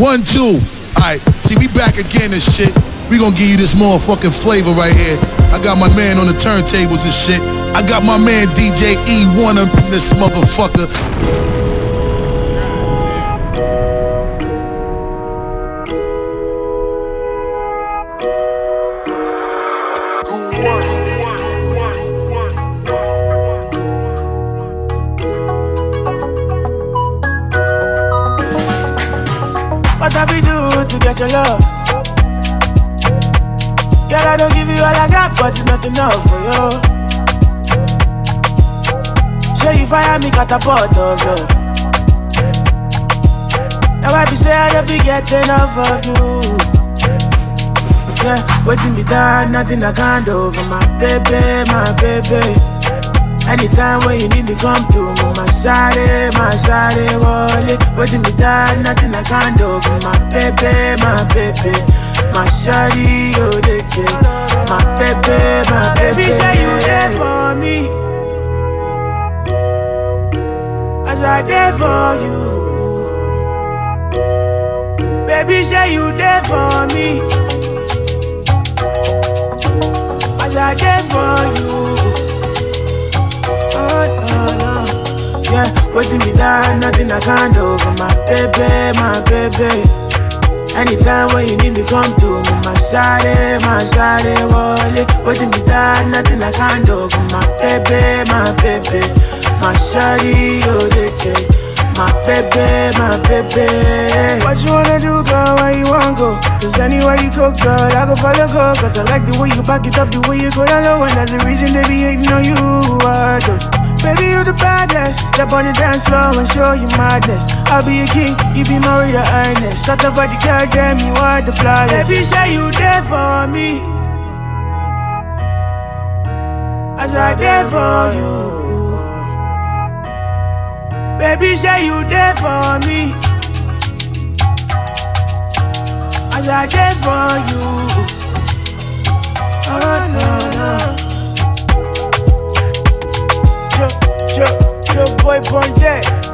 One, two. Alright, see we back again and shit. We gonna give you this motherfucking flavor right here. I got my man on the turntables and shit. I got my man DJ E1 up in this motherfucker. Your love? Girl, I don't give you all I got, but it's not enough for you. Show you fire me got a catapult of love. Now I be say I be getting enough of you. Yeah, waiting me down, nothing I can't do for my baby, my baby. Anytime when you need me, come to me, my shawty, eh, my shawty, eh, wallet. Waiting me down, nothing I can't do for my baby, my baby. My shawty, oh, they care. My baby, my baby. Baby, say you there for me. As I there for you. Baby, say you there for me. As I there for you. Oh, no, no. Yeah, waiting me down, nothing I can't do for my baby, my baby. Anytime when you need me, come to me, my shawty, my shawty, wallet. Waiting me down, nothing I can't do for my baby, my baby. My shawty, oh, care. My baby, my baby. What you wanna do, girl? Where you wanna go? Cause anywhere you go, girl, I go follow, go. Cause I like the way you back it up, the way you go down low. And that's the reason they be hating on you. I do. Baby, you the baddest. Step on the dance floor and show you madness. I'll be a king, you be royal highness. Shut up for the girl, damn, you are the flyest. Baby, say you there for me. As I there for you. Baby, say you there for me. As I there for you. Oh no no. Boy born dead.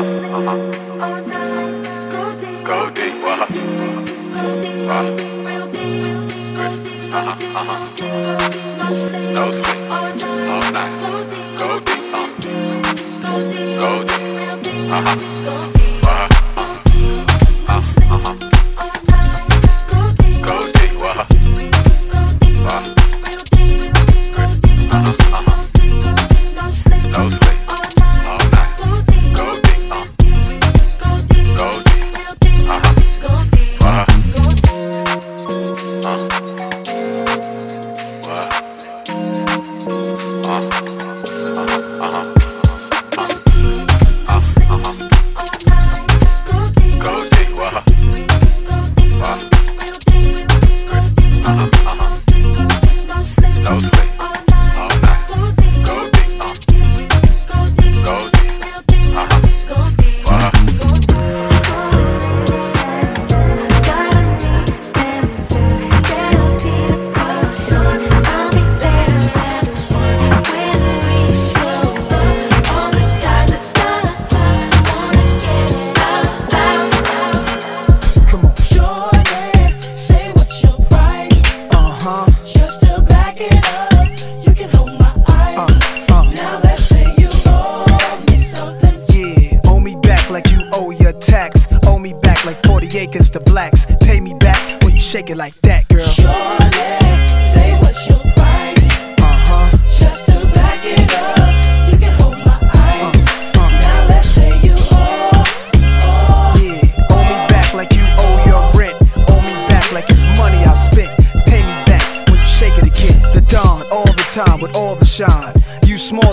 uh-huh, uh-huh. Go deep, uh-huh. Uh-huh. Uh-huh, uh-huh. go deep, all night. Go deep, uh-huh. Go deep, uh-huh.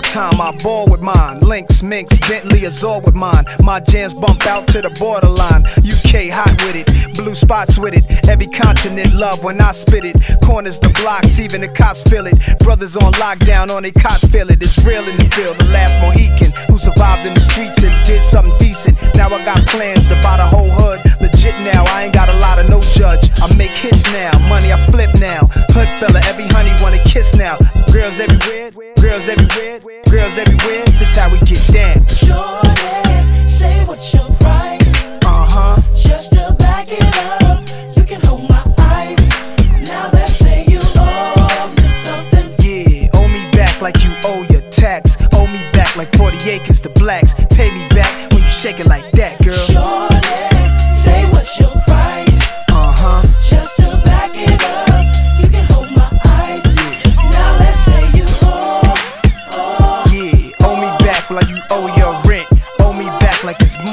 Time, I ball with mine. Links, minks, Bentley, Azure with mine. My jams bump out to the borderline. UK hot with it, blue spots with it. Every continent love when I spit it. Corners the blocks, even the cops feel it. Brothers on lockdown, on they cots feel it. It's real in the field. The last Mohican who survived in the streets and did something decent. Now I got plans to buy the whole hood. Legit now, I ain't got a lot of no judge. I make hits now, money I flip now. Hood fella, every honey wanna kiss now. Girls everywhere, girls everywhere, girls everywhere. This how we get down. Shorty, say what's your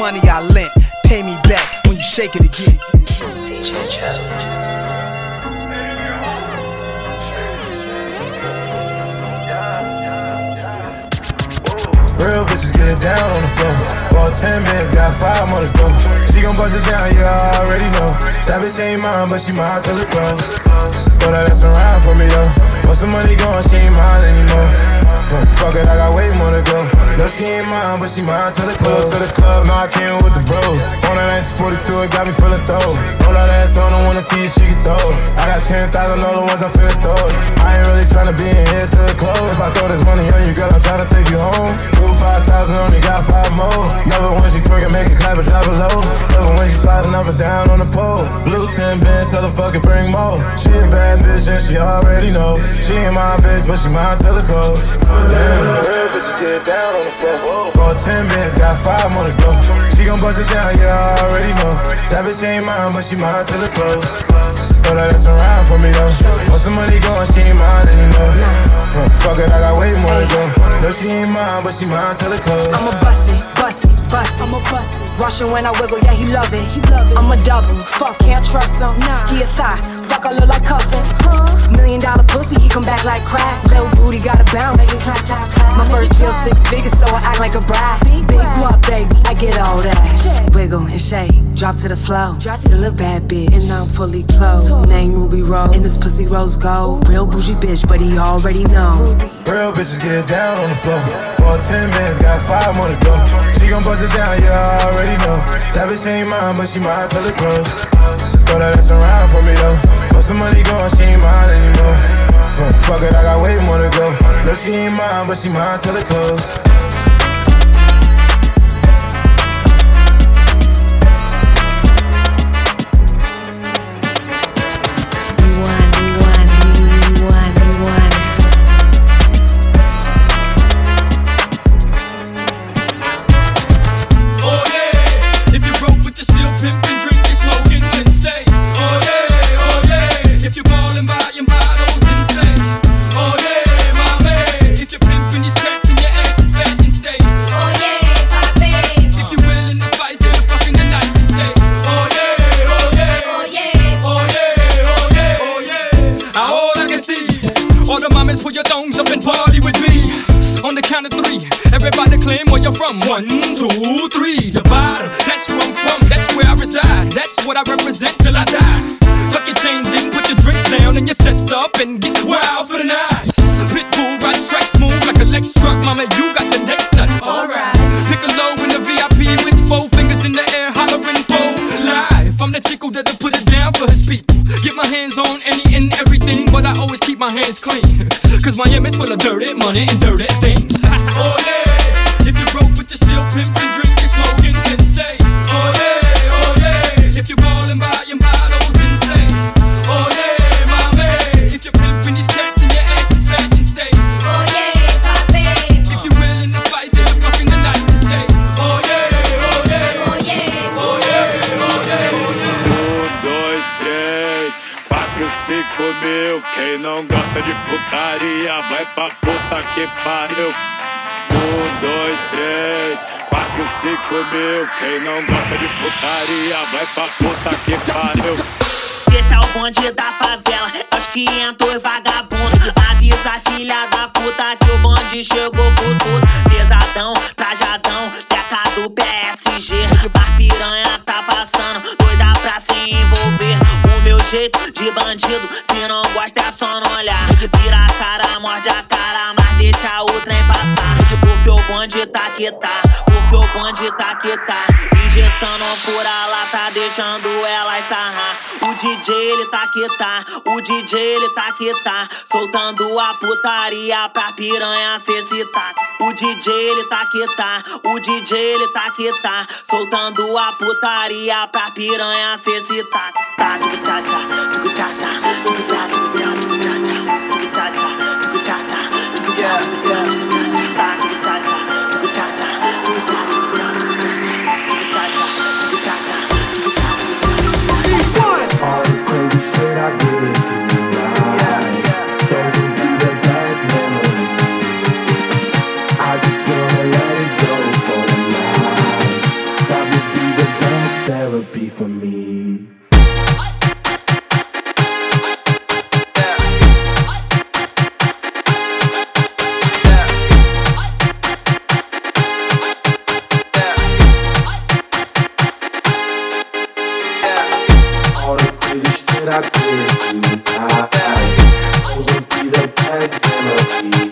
money I lent. Pay me back when you shake it again. Real bitches get down on the floor. Bought 10 bands, got five more to go. She gon' bust it down, yeah, I already know. That bitch ain't mine, but she mine till it close. Throw that ass around for me though. Once the money gone, she ain't mine anymore. But fuck it, I got way more to go. No, she ain't mine, but she mine till it close. To the club, now I came with the bros. On a 1942, it got me feeling throw. Roll that ass on, I wanna see if she can throw. I got 10,000 other ones I'm finna throw. I ain't really tryna be in here till the close. If I throw this money on you, girl, I'm tryna take you home. Do 5,000, only got five more. It when she twerk and make it clap and drop it low. It when she sliding up and down on the pole. Blue 10 bands, tell her fuck it, bring more. She a bad bitch and she already know. She ain't my bitch, but she mine till it close. Damn. Real bitches get down on the floor. Bought 10 bands, got five more to go. She gon' bust it down, yeah, I already know. That bitch ain't mine, but she mine till it close. Throw that ass around for me though. Once the money gone, she ain't mine anymore. Uh, fuck it, I got way more to go. No, she ain't mine, but she mine till it close. I'm a bust it, bust it, bust it. I'm a bust it. Watch it when I wiggle, yeah, he love it. He love it. I'm a double, fuck, can't trust him. Nah. He a thigh, fuck, I look like cuffin'. Huh? Million dollar pussy, he come back like crack. Little booty got a bounce. Make it clap, clap, clap. My first deal six figures, so I act like a bride. Big guap, baby, I get all that. Wiggle and shake, drop to the flow. Drop Still a bad bitch, and I'm fully clothed. Name Ruby Rose, and this pussy rose gold. Real bougie bitch, but he already know. Real bitches get down on the floor. Bought 10 bands, got five more to go. She gon' it down, yeah, I already know. That bitch ain't mine, but she mine till it close. Throw that ass around for me though. Once the money gone, she ain't mine anymore. Uh, fuck it, I got way more to go. No, she ain't mine, but she mine till it close. Chico that'll put it down for his people. Get my hands on any and everything, but I always keep my hands clean. Cause Miami's full of dirty money and dirty things. próprio se comeu. Quem não gosta de putaria, vai pra puta que pariu. Um, dois, três, quatro, cinco mil. Quem não gosta de putaria, vai pra puta que pariu. Esse é o bonde da favela, é os 500 vagabundo. Avisa filha da puta que o bonde chegou por tudo. Pesadão, trajadão, teca do PSG. Bar piranha tá passando jeito de bandido. Se não gosta, é só não olhar. Vira a cara, morde a cara, mas deixa o trem passar. Porque o bonde tá que tá, porque o bonde tá que tá. Injeção não fura lá, tá deixando ela sarrar. O DJ ele tá que tá, o DJ ele tá que tá. Soltando a putaria pra piranha se citar. O DJ ele tá que tá, o DJ ele tá que tá. Soltando a putaria pra piranha se citar. Tá, tchá, tchá, tchá, tchá, tchá, I did tonight. Be best memories.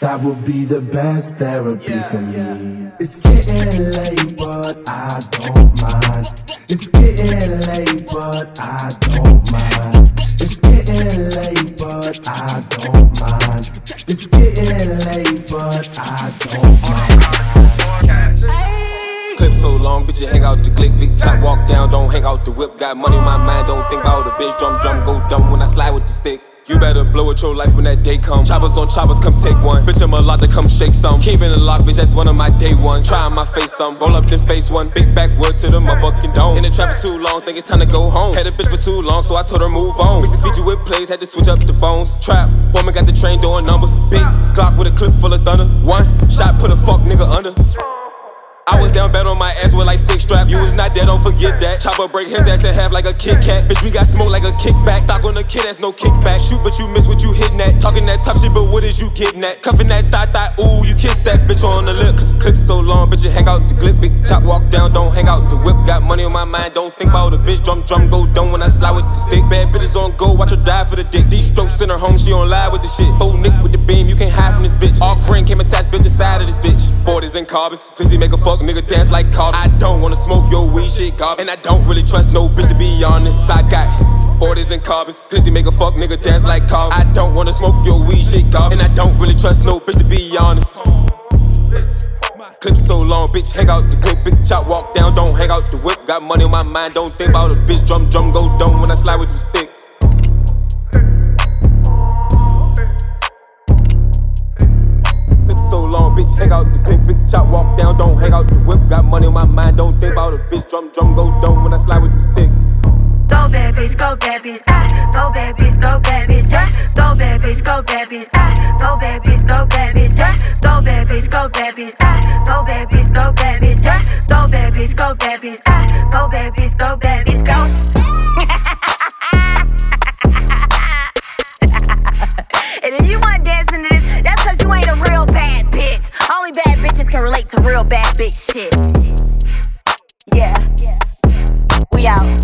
That would be the best therapy for me. It's getting late, but I don't mind. It's getting late, but I don't mind. It's getting late, but I don't mind. It's getting late, but I don't mind. Clip so long, bitch, you hang out the click, big chop, walk down, don't hang out the whip. Got money in my mind, don't think about a bitch. Drum, drum, go dumb when I slide with the stick. You better blow it your life when that day come. Choppers on choppers, come take one. Bitch, I'm a lot to come shake some. Keeping it locked, bitch, that's one of my day ones. Trying my face some. Roll up, then face one. Big backwood to the motherfucking dome. In the traffic too long, think it's time to go home. Had a bitch for too long, so I told her move on. Mix the feature with plays, had to switch up the phones. Trap, woman got the train doing numbers. Big Glock with a clip full of thunder. One shot, put a fuck nigga under. I was down bad on my ass with like six straps. You was not dead, don't forget that. Chopper break his ass in half like a Kit Kat. Bitch, we got smoke like a kickback. Stock on the kid, that's no kickback. Shoot, but you miss what you hitting at. Talking that tough shit, but what is you getting at? Cuffing that thigh thigh, ooh, you kiss that bitch on the lips. Clip so long, bitch, you hang out the clip. Big chop, walk down, don't hang out the whip. Got money on my mind, don't think about a bitch. Drum, drum, go dumb when I slide with the stick. Bad bitches on go, watch her die for the dick. Deep strokes in her home, she on live with the shit. Full nick with the beam, you can't hide from this bitch. All green came attached, built the side of this bitch. 40s and carbons, Clizzy make a fuck nigga dance like Carter. I don't wanna smoke your weed shit garbage. And I don't really trust no bitch to be honest. I got 40s and carbons, Clizzy make a fuck nigga dance like Carter. I don't wanna smoke your weed shit garbage. And I don't really trust no bitch to be honest. Clip so long, bitch, hang out the clip, big chop, walk down, don't hang out the whip. Got money on my mind, don't think about a bitch, drum, drum, go dumb when I slide with the stick. Long, bitch, hang out the clip, big chop, walk down, don't hang out the whip. Got money on my mind, don't think about a bitch, drum, drum, go dumb when I slide with the stick. Go bad bitch, go bad bitch, ah. Go bad bitch, go bad bitch, ah. Go bad bitch, go bad bitch, ah. Go bad bitch, go bad bitch, ah. Go bad bitch, go bad bitch, ah. Go bad bitch, go bad bitch, ah. Go bad bitch, go bad bitch, ah. Go bad go bad Only bad bitches can relate to real bad bitch shit. Yeah. We out.